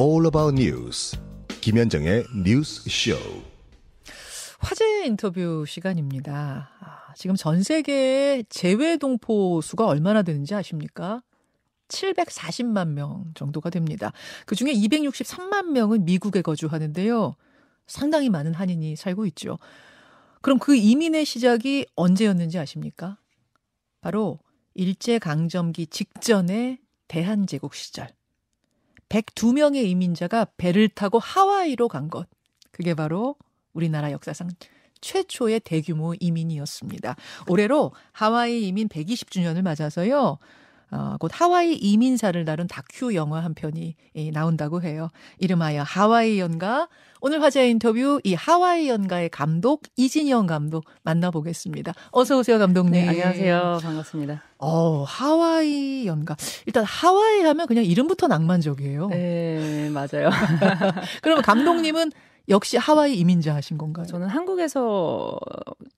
all about news. 김현정의 뉴스 쇼. 화제 인터뷰 시간입니다. 아, 지금 전 세계의 재외 동포 수가 얼마나 되는지 아십니까? 740만 명 정도가 됩니다. 그 중에 263만 명은 미국에 거주하는데요. 상당히 많은 한인이 살고 있죠. 그럼 그 이민의 시작이 언제였는지 아십니까? 바로 일제강점기 직전의 대한제국 시절. 102명의 이민자가 배를 타고 하와이로 간 것. 그게 바로 우리나라 역사상 최초의 대규모 이민이었습니다. 올해로 하와이 이민 120주년을 맞아서요. 어, 곧 하와이 이민사를 다룬 다큐 영화 한 편이 예, 나온다고 해요. 이름하여 하와이 연가. 오늘 화제 인터뷰 이 하와이 연가의 감독 이진영 감독 만나보겠습니다. 어서 오세요 감독님. 네, 안녕하세요. 반갑습니다. 어 하와이 연가. 일단 하와이 하면 그냥 이름부터 낭만적이에요. 네, 맞아요. 그러면 감독님은 역시 하와이 이민자 하신 건가요? 저는 한국에서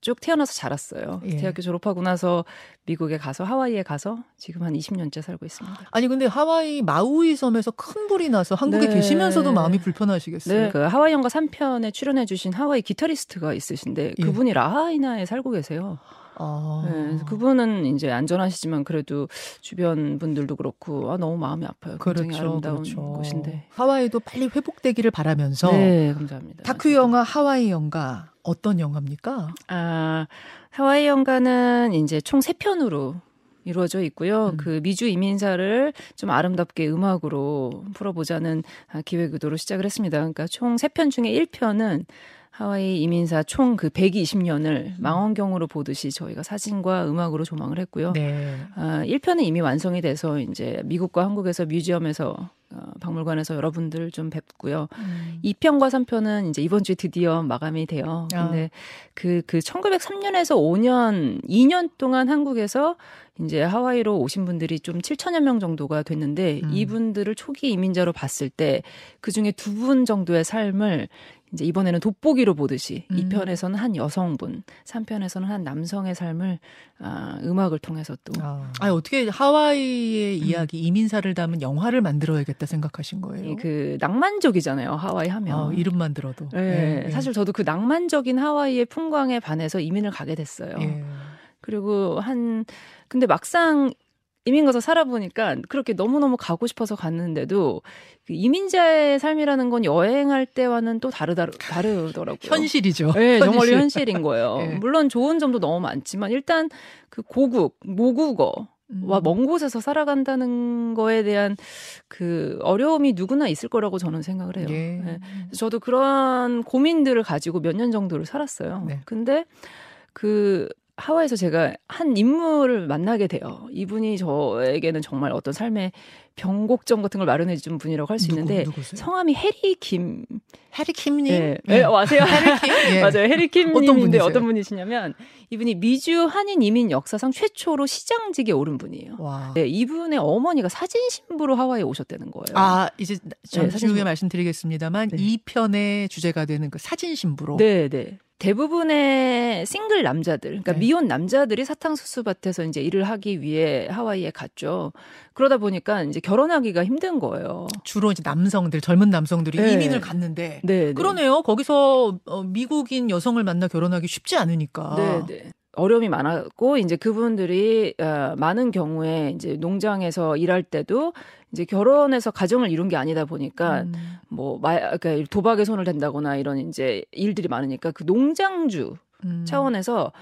쭉 태어나서 자랐어요. 예. 대학교 졸업하고 나서 미국에 가서 하와이에 가서 지금 한 20년째 살고 있습니다. 아니 근데 하와이 마우이 섬에서 큰 불이 나서 한국에 네. 계시면서도 마음이 불편하시겠어요. 네, 그 하와이 연가 3편에 출연해 주신 하와이 기타리스트가 있으신데 예. 그분이 라하이나에 살고 계세요. 아. 네, 그래서 그분은 이제 안전하시지만 그래도 주변 분들도 그렇고 아, 너무 마음이 아파요. 굉장히 그렇죠, 아름다운 그렇죠. 곳인데. 하와이도 빨리 회복되기를 바라면서 네, 감사합니다. 다큐 영화 하와이 연가 어떤 영화입니까? 아, 하와이 연가는 이제 총 세 편으로 이루어져 있고요. 음. 그 미주 이민사를 좀 아름답게 음악으로 풀어보자는 아, 기획 의도로 시작을 했습니다. 그러니까 총 세 편 중에 1편은 하와이 이민사 총 그 120년을 망원경으로 보듯이 저희가 사진과 음악으로 조망을 했고요. 네. 아, 1편은 이미 완성이 돼서 이제 미국과 한국에서 뮤지엄에서 어, 박물관에서 여러분들 좀 뵙고요. 음. 2편과 3편은 이제 이번 주에 드디어 마감이 돼요. 아. 근데 그, 그 1903년에서 5년, 2년 동안 한국에서 이제 하와이로 오신 분들이 좀 7천여 명 정도가 됐는데 음. 이분들을 초기 이민자로 봤을 때 그 중에 두 분 정도의 삶을 이제 이번에는 돋보기로 보듯이 음. 2편에서는 한 여성분, 3편에서는 한 남성의 삶을 아, 음악을 통해서 또 아. 아니, 어떻게 하와이의 이야기 이민사를 담은 영화를 만들어야겠다 생각하신 거예요? 이그 낭만적이잖아요. 하와이 하면. 아, 이름만 들어도. 네, 예, 예. 사실 저도 그 낭만적인 하와이의 풍광에 반해서 이민을 가게 됐어요. 예. 그리고 한 근데 막상 이민 가서 살아보니까 그렇게 너무너무 가고 싶어서 갔는데도 그 이민자의 삶이라는 건 여행할 때와는 또 다르다, 다르더라고요. 현실이죠. 네, 정말 현실. 현실인 거예요. 예. 물론 좋은 점도 너무 많지만 일단 그 고국, 모국어, 음. 와, 먼 곳에서 살아간다는 거에 대한 그 어려움이 누구나 있을 거라고 저는 생각을 해요. 예. 네. 저도 그런 고민들을 가지고 몇 년 정도를 살았어요. 네. 근데 그 하와이에서 제가 한 인물을 만나게 돼요. 이분이 저에게는 정말 어떤 삶의 변곡점 같은 걸 마련해 준 분이라고 할수 누구, 있는데 누구세요? 성함이 해리 김. 해리 킴님. 예. 예, 아세요? 해리 킴. 예. 맞아요. 해리 어떤 킴님인데 분이세요? 어떤 분이시냐면 이분이 미주 한인 이민 역사상 최초로 시장직에 오른 분이에요. 와. 네, 이분의 어머니가 사진 신부로 하와이에 오셨다는 거예요. 아, 이제 잠시 사진 후에 신부. 말씀드리겠습니다만 네. 이 편의 주제가 되는 그 사진 신부로 네, 네. 대부분의 싱글 남자들, 그러니까 네. 미혼 남자들이 사탕수수 밭에서 이제 일을 하기 위해 하와이에 갔죠. 그러다 보니까 이제 결혼하기가 힘든 거예요. 주로 이제 남성들, 젊은 남성들이 네. 이민을 갔는데 네, 네. 그러네요. 거기서 어, 미국인 여성을 만나 결혼하기 쉽지 않으니까. 네, 네. 어려움이 많았고 이제 그분들이 어, 많은 경우에 이제 농장에서 일할 때도 이제 결혼해서 가정을 이룬 게 아니다 보니까 음. 뭐 마, 그러니까 도박에 손을 댄다거나 이런 이제 일들이 많으니까 그 농장주 음. 차원에서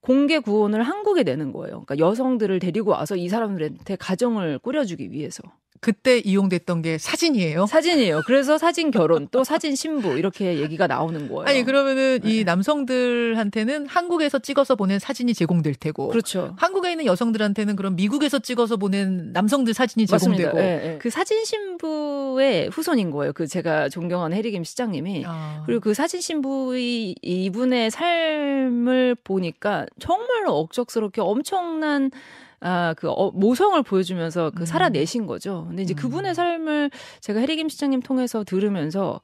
공개 구원을 한국에 내는 거예요. 그러니까 여성들을 데리고 와서 이 사람들한테 가정을 꾸려주기 위해서. 그때 이용됐던 게 사진이에요. 사진이에요. 그래서 사진 결혼 또 사진 신부 이렇게 얘기가 나오는 거예요. 아니 그러면은 네. 이 남성들한테는 한국에서 찍어서 보낸 사진이 제공될 테고 그렇죠. 한국에 있는 여성들한테는 그럼 미국에서 찍어서 보낸 남성들 사진이. 제공되고 예, 예. 그 사진 신부의 후손인 거예요. 그 제가 존경하는 해리김 시장님이. 아. 그리고 그 사진 신부의 이분의 삶을 보니까 정말로 억척스럽게 엄청난 아, 그, 어, 모성을 보여주면서 그 음. 살아내신 거죠. 근데 이제 음. 그분의 삶을 제가 해리김 시장님 통해서 들으면서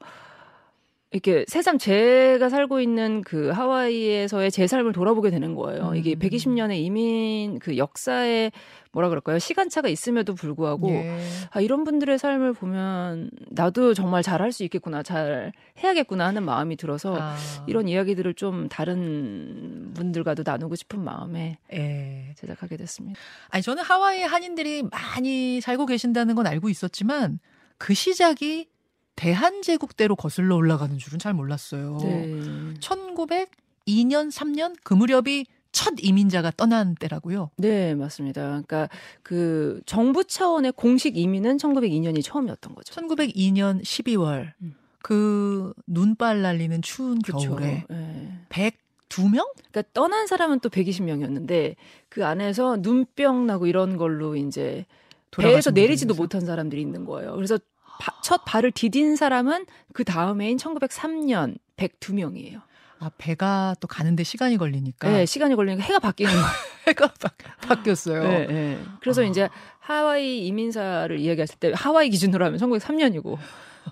이렇게 새삼 제가 살고 있는 그 하와이에서의 제 삶을 돌아보게 되는 거예요. 이게 음. 120년의 이민 그 역사에 뭐라 그럴까요? 시간차가 있음에도 불구하고 예. 아, 이런 분들의 삶을 보면 나도 정말 잘할 수 있겠구나, 잘 해야겠구나 하는 마음이 들어서 아, 이런 이야기들을 좀 다른 분들과도 나누고 싶은 마음에 예. 제작하게 됐습니다. 아니 저는 하와이에 한인들이 많이 살고 계신다는 건 알고 있었지만 그 시작이 대한제국대로 거슬러 올라가는 줄은 잘 몰랐어요. 네. 1902년 3년 그 무렵이 첫 이민자가 떠난 때라고요. 네, 맞습니다. 그러니까 그 정부 차원의 공식 이민은 1902년이 처음이었던 거죠. 1902년 12월 음. 그 눈발 날리는 추운 그쵸. 겨울에 예. 102명? 그러니까 떠난 사람은 또 120명이었는데 그 안에서 눈병 나고 이런 걸로 이제 배에서 내리지도 못한 사람들이 있는 거예요. 그래서 바- 첫 발을 디딘 사람은 그 다음해인 1903년 102명이에요. 아 배가 또 가는데 시간이 걸리니까 네, 시간이 걸리니까 해가 바뀌는 거예요. 배가 바, 바뀌었어요. 네, 네. 그래서 아. 이제 하와이 이민사를 이야기했을 때 하와이 기준으로 하면 1903년이고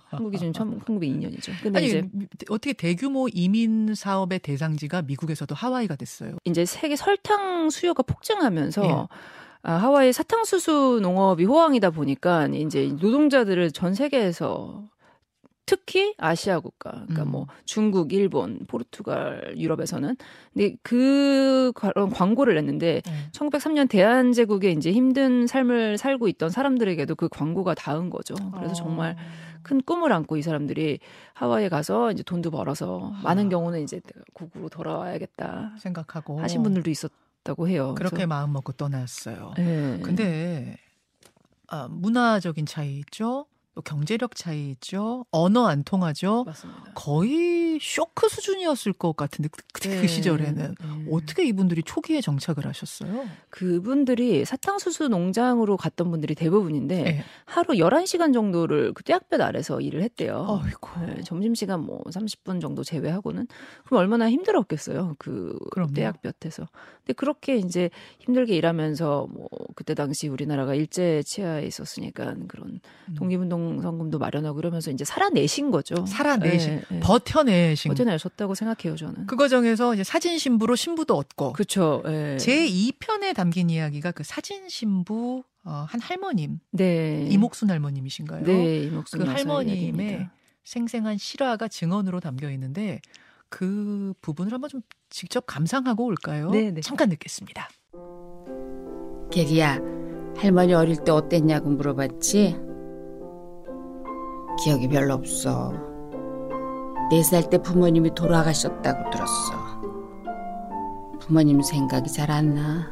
한국 기준 1902년이죠. 근데 아니 이제 어떻게 대규모 이민 사업의 대상지가 미국에서도 하와이가 됐어요. 이제 세계 설탕 수요가 폭증하면서 예. 아, 하와이 사탕수수 농업이 호황이다 보니까 이제 노동자들을 전 세계에서 특히 아시아 국가, 그러니까 음. 뭐 중국, 일본, 포르투갈, 유럽에서는 근데 그 그런 광고를 냈는데 1903년 대한제국에 이제 힘든 삶을 살고 있던 사람들에게도 그 광고가 닿은 거죠. 그래서 어. 정말 큰 꿈을 안고 이 사람들이 하와이에 가서 이제 돈도 벌어서 많은 아. 경우는 이제 국으로 돌아와야겠다 생각하고 하신 분들도 있었 다고 해요. 그렇게 그래서, 마음 먹고 떠났어요. 네. 근데 아, 문화적인 차이 있죠. 또 경제력 차이 있죠. 언어 안 통하죠. 맞습니다. 거의 쇼크 수준이었을 것 같은데 그, 그 네. 시절에는 네. 어떻게 이분들이 초기에 정착을 하셨어요? 그분들이 사탕수수 농장으로 갔던 분들이 대부분인데 네. 하루 11시간 정도를 그 떼약볕 아래서 일을 했대요. 네, 점심시간 뭐 30분 정도 제외하고는 그럼 얼마나 힘들었겠어요. 그 그럼요. 떼약볕에서. 근데 그렇게 이제 힘들게 일하면서 뭐 그때 당시 우리나라가 일제 치하에 있었으니까 그런 음. 독립운동 성금도 마련하고 이러면서 이제 살아내신 거죠. 살아내신 네, 네. 버텨내신 버텨내셨다고 생각해요, 저는. 그 과정에서 이제 사진 신부로 신부도 얻고 그렇죠. 예. 제 2편에 담긴 이야기가 그 사진 신부 어, 한 할머님 네. 이목순 할머님이신가요? 네, 이목순 그 할머님의 이야기입니다. 생생한 실화가 증언으로 담겨 있는데 그 부분을 한번 좀 직접 감상하고 올까요? 네, 네. 잠깐 듣겠습니다. 개리야, 할머니 어릴 때 어땠냐고 물어봤지? 기억이 별로 없어. 네 살 때 부모님이 돌아가셨다고 들었어. 부모님 생각이 잘 안 나.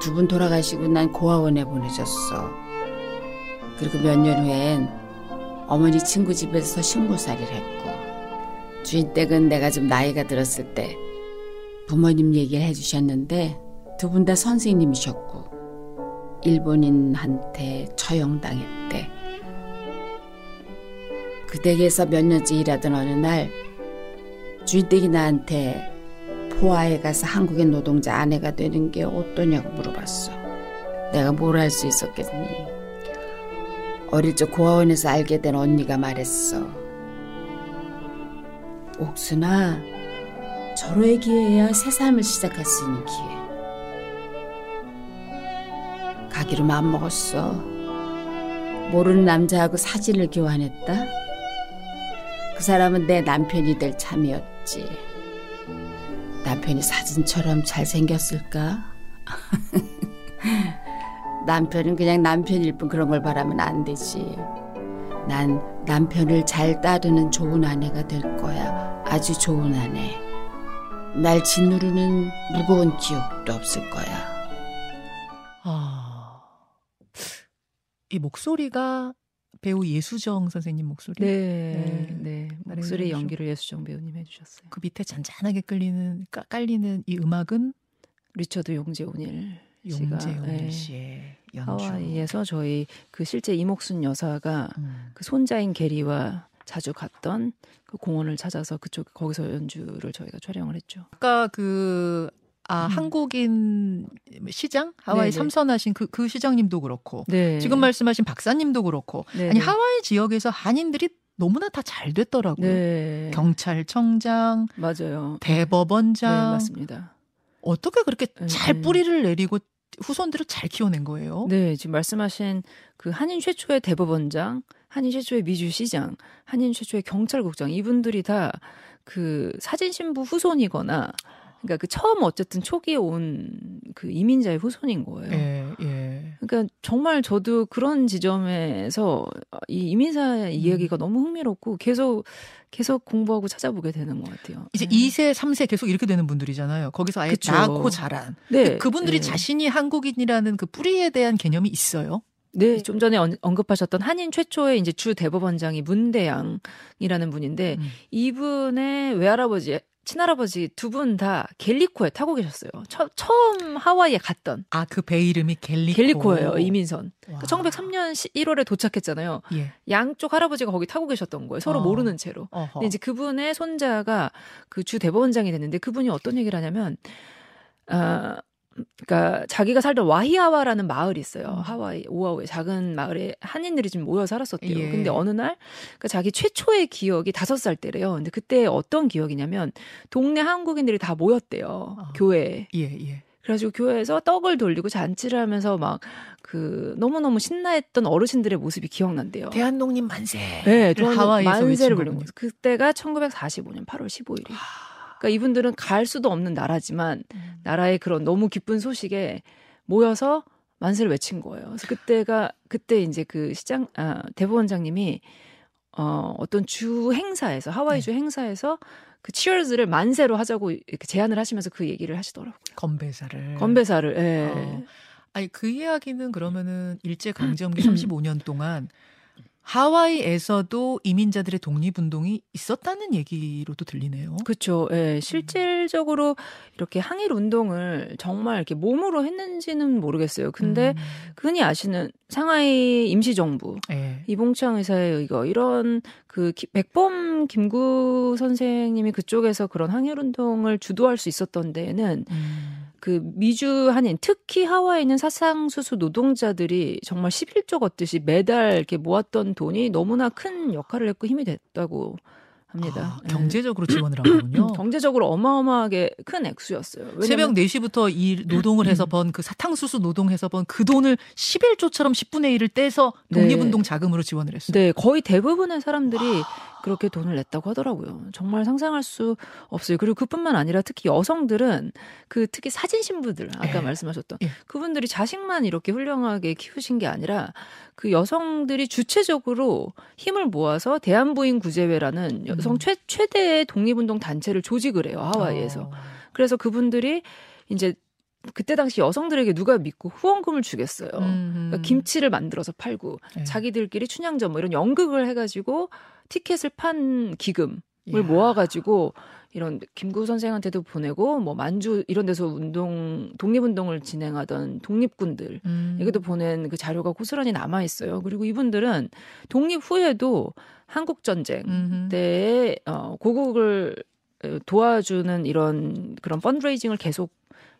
두 분 돌아가시고 난 고아원에 보내졌어. 그리고 몇 년 후엔 어머니 친구 집에서 신고살이를 했고 주인 댁은 내가 좀 나이가 들었을 때 부모님 얘기를 해주셨는데 두 분 다 선생님이셨고 일본인한테 처형당했대. 그 댁에서 몇 년째 일하던 어느 날 주인댁이 나한테 포화에 가서 한국의 노동자 아내가 되는 게 어떠냐고 물어봤어. 내가 뭘 할 수 있었겠니? 어릴 적 고아원에서 알게 된 언니가 말했어. 옥순아, 절호의 기회야 새 삶을 시작할 수 있는 기회. 가기로 마음먹었어. 모르는 남자하고 사진을 교환했다. 그 사람은 내 남편이 될 참이었지. 남편이 사진처럼 잘생겼을까? 남편은 그냥 남편일 뿐 그런 걸 바라면 안 되지. 난 남편을 잘 따르는 좋은 아내가 될 거야. 아주 좋은 아내. 날 짓누르는 무거운 기억도 없을 거야. 아, 이 목소리가 배우 예수정 선생님 목소리. 네, 네. 네. 목소리. 연기를 예수정 배우님 해주셨어요. 그 밑에 잔잔하게 끌리는 까- 깔리는 이 음악은 리처드 용재 오닐 씨가 용재용 네, 씨의 연주. 하와이에서 저희 그 실제 이목순 여사가 음. 그 손자인 게리와 자주 갔던 그 공원을 찾아서 그쪽 거기서 연주를 저희가 촬영을 했죠. 아까 그 아, 음. 한국인 시장 하와이 네네. 삼선하신 그, 그 시장님도 그렇고 네. 지금 말씀하신 박사님도 그렇고 네, 아니 네. 하와이 지역에서 한인들이 너무나 다 잘 됐더라고요. 네. 경찰청장, 맞아요. 대법원장 네, 맞습니다. 어떻게 그렇게 네, 잘 네. 뿌리를 내리고 후손들을 잘 키워낸 거예요? 네, 지금 말씀하신 그 한인 최초의 대법원장, 한인 최초의 미주시장, 한인 최초의 경찰국장 이분들이 다 그 사진 신부 후손이거나 그러니까 그 처음 어쨌든 초기에 온 그 이민자의 후손인 거예요. 예, 예. 그러니까 정말 저도 그런 지점에서 이 이민사 이야기가 너무 흥미롭고 계속 계속 공부하고 찾아보게 되는 것 같아요. 이제 네. 2세, 3세 계속 이렇게 되는 분들이잖아요. 거기서 아예 그쵸. 낳고 자란. 네, 그분들이 네. 자신이 한국인이라는 그 뿌리에 대한 개념이 있어요. 네, 좀 전에 언- 언급하셨던 한인 최초의 이제 주 대법원장이 문대양이라는 분인데 음. 이분의 외할아버지, 친할아버지 두 분다 갤리코에 타고 계셨어요. 처, 처음 하와이에 갔던 아, 그 배 이름이 갤리코. 갤리코예요, 이민선. 와. 그 1903년 1월에 도착했잖아요. 예. 양쪽 할아버지가 거기 타고 계셨던 거예요. 서로 어. 모르는 채로. 어허. 근데 이제 그분의 손자가 그 주 대법원장이 됐는데 그분이 어떤 얘기를 하냐면, 아, 그러니까 자기가 살던 와히아와라는 마을이 있어요. 음. 하와이 오아우에 작은 마을에 한인들이 좀 모여 살았었대요. 예. 근데 어느 날 그러니까 자기 최초의 기억이 다섯 살 때래요. 근데 그때 어떤 기억이냐면 동네 한국인들이 다 모였대요. 아. 교회에. 예, 예. 그래가지고 교회에서 떡을 돌리고 잔치를 하면서 막 그 너무너무 신나했던 어르신들의 모습이 기억난대요. 대한독립 만세. 네, 를 하와이에서 만세를 거군요. 거죠. 그때가 1945년 8월 15일이에요. 그러니까 이분들은 갈 수도 없는 나라지만 음. 나라의 그런 너무 기쁜 소식에 모여서 만세를 외친 거예요. 그래서 그때가 그때 이제 그 시장 아, 대법원장님이 어 어떤 주 행사에서 하와이 네. 주 행사에서 그 치얼즈를 만세로 하자고 이렇게 제안을 하시면서 그 얘기를 하시더라고요. 건배사를. 건배사를. 예. 어. 아니 그 이야기는 그러면은 일제 강점기 음. 35년 동안 하와이에서도 이민자들의 독립운동이 있었다는 얘기로도 들리네요. 그렇죠. 예, 실질적으로 이렇게 항일 운동을 정말 이렇게 몸으로 했는지는 모르겠어요. 근데 음. 흔히 아시는 상하이 임시정부 예. 이봉창 의사의 의거 이런 그 기- 백범 김구 선생님이 그쪽에서 그런 항일 운동을 주도할 수 있었던 데에는 음. 그 미주 한인 특히 하와이에 있는 사상수수 노동자들이 정말 11조 걷듯이 매달 이렇게 모았던 돈이 너무나 큰 역할을 했고 힘이 됐다고 합니다. 아, 예. 경제적으로 지원을 한 거군요. 경제적으로 어마어마하게 큰 액수였어요. 왜냐면- 새벽 4시부터 이 노동을 해서 번 그 사탕수수 노동해서 번 그 돈을 11조처럼 10분의 1을 떼서 독립운동 자금으로 지원을 했어요. 네, 거의 대부분의 사람들이 그렇게 돈을 냈다고 하더라고요. 정말 상상할 수 없어요. 그리고 그뿐만 아니라 특히 여성들은 그 특히 사진 신부들 아까 예. 말씀하셨던 예. 그분들이 자식만 이렇게 훌륭하게 키우신 게 아니라 그 여성들이 주체적으로 힘을 모아서 대한부인 구제회라는 여성 음. 최, 최대의 독립운동 단체를 조직을 해요 하와이에서. 어. 그래서 그분들이 이제 그때 당시 여성들에게 누가 믿고 후원금을 주겠어요. 음. 그러니까 김치를 만들어서 팔고 예. 자기들끼리 춘향전 뭐 이런 연극을 해가지고 티켓을 판 기금을 이야. 모아가지고 이런 김구 선생한테도 보내고 뭐 만주 이런 데서 운동 독립운동을 진행하던 독립군들 음. 에게도 보낸 그 자료가 고스란히 남아 있어요. 그리고 이분들은 독립 후에도 한국 전쟁 음흠. 때에 어, 고국을 어, 도와주는 이런 그런 펀드레이징을 계속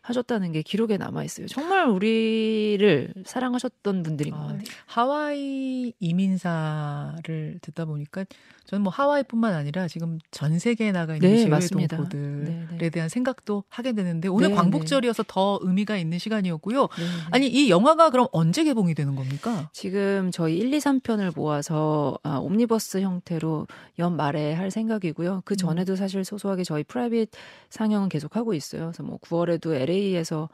하셨다는 게 기록에 남아 있어요. 정말 우리를 사랑하셨던 분들인 것 아, 같아요. 하와이 이민사를 듣다 보니까 저는 뭐 하와이뿐만 아니라 지금 전 세계에 나가 있는 네, 제외. 동포들에 네, 네. 대한 생각도 하게 되는데 오늘 네, 광복절이어서 더 의미가 있는 시간이었고요. 네. 아니 이 영화가 그럼 언제 개봉이 되는 겁니까? 지금 저희 1, 2, 3편을 모아서 아, 옴니버스 형태로 연말에 할 생각이고요. 음. 그 전에도 사실 소소하게 저희 private 상영은 계속 하고 있어요. 그래서 뭐 9월에도 LA 에서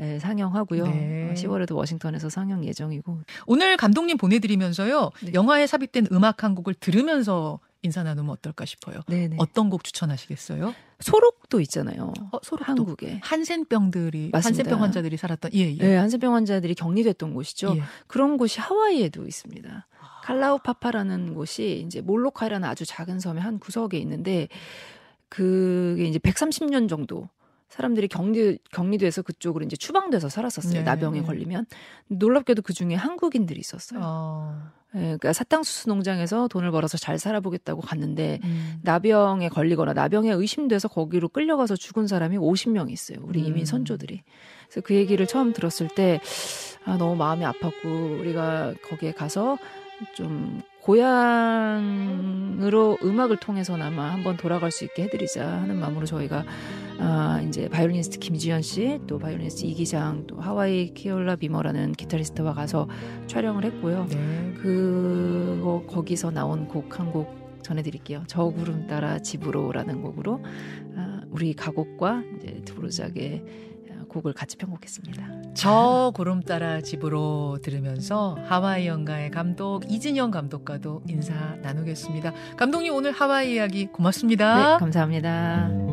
예, 상영하고요. 네. 10월에도 워싱턴에서 상영 예정이고. 오늘 감독님 보내드리면서요 네. 영화에 삽입된 음악 한 곡을 들으면서 인사 나누면 어떨까 싶어요. 네네. 어떤 곡 추천하시겠어요? 소록도 있잖아요. 어, 소록도 한국에. 한센병들이 맞습니다. 한센병 환자들이 살았던 예 예. 네, 한센병 환자들이 격리됐던 곳이죠. 예. 그런 곳이 하와이에도 있습니다. 칼라우파파라는 곳이 이제 몰로카이라는 아주 작은 섬의 한 구석에 있는데 그게 이제 130년 정도 사람들이 격리 격리돼서 그쪽으로 이제 추방돼서 살았었어요. 네. 나병에 걸리면 놀랍게도 그 중에 한국인들이 있었어요. 어, 예, 그러니까 사탕수수 농장에서 돈을 벌어서 잘 살아보겠다고 갔는데 음. 나병에 걸리거나 나병에 의심돼서 거기로 끌려가서 죽은 사람이 50명 있어요. 우리 이민 음. 선조들이. 그래서 그 얘기를 처음 들었을 때 아, 너무 마음이 아팠고 우리가 거기에 가서 좀 고향으로 음악을 통해서나마 한번 돌아갈 수 있게 해드리자 하는 마음으로 저희가 아, 이제 바이올리니스트 김지현 씨, 또 바이올리니스트 이기장, 또 하와이 키올라 비머라는 기타리스트와 가서 촬영을 했고요. 네. 그거 거기서 나온 곡 한곡 전해드릴게요. 저 구름 따라 집으로라는 곡으로 아, 우리 가곡과 이제 두루작의 아, 곡을 같이 편곡했습니다. 저 구름 따라 집으로 들으면서 하와이 연가의 감독 이진영 감독과도 인사 나누겠습니다. 감독님 오늘 하와이 이야기 고맙습니다. 네, 감사합니다.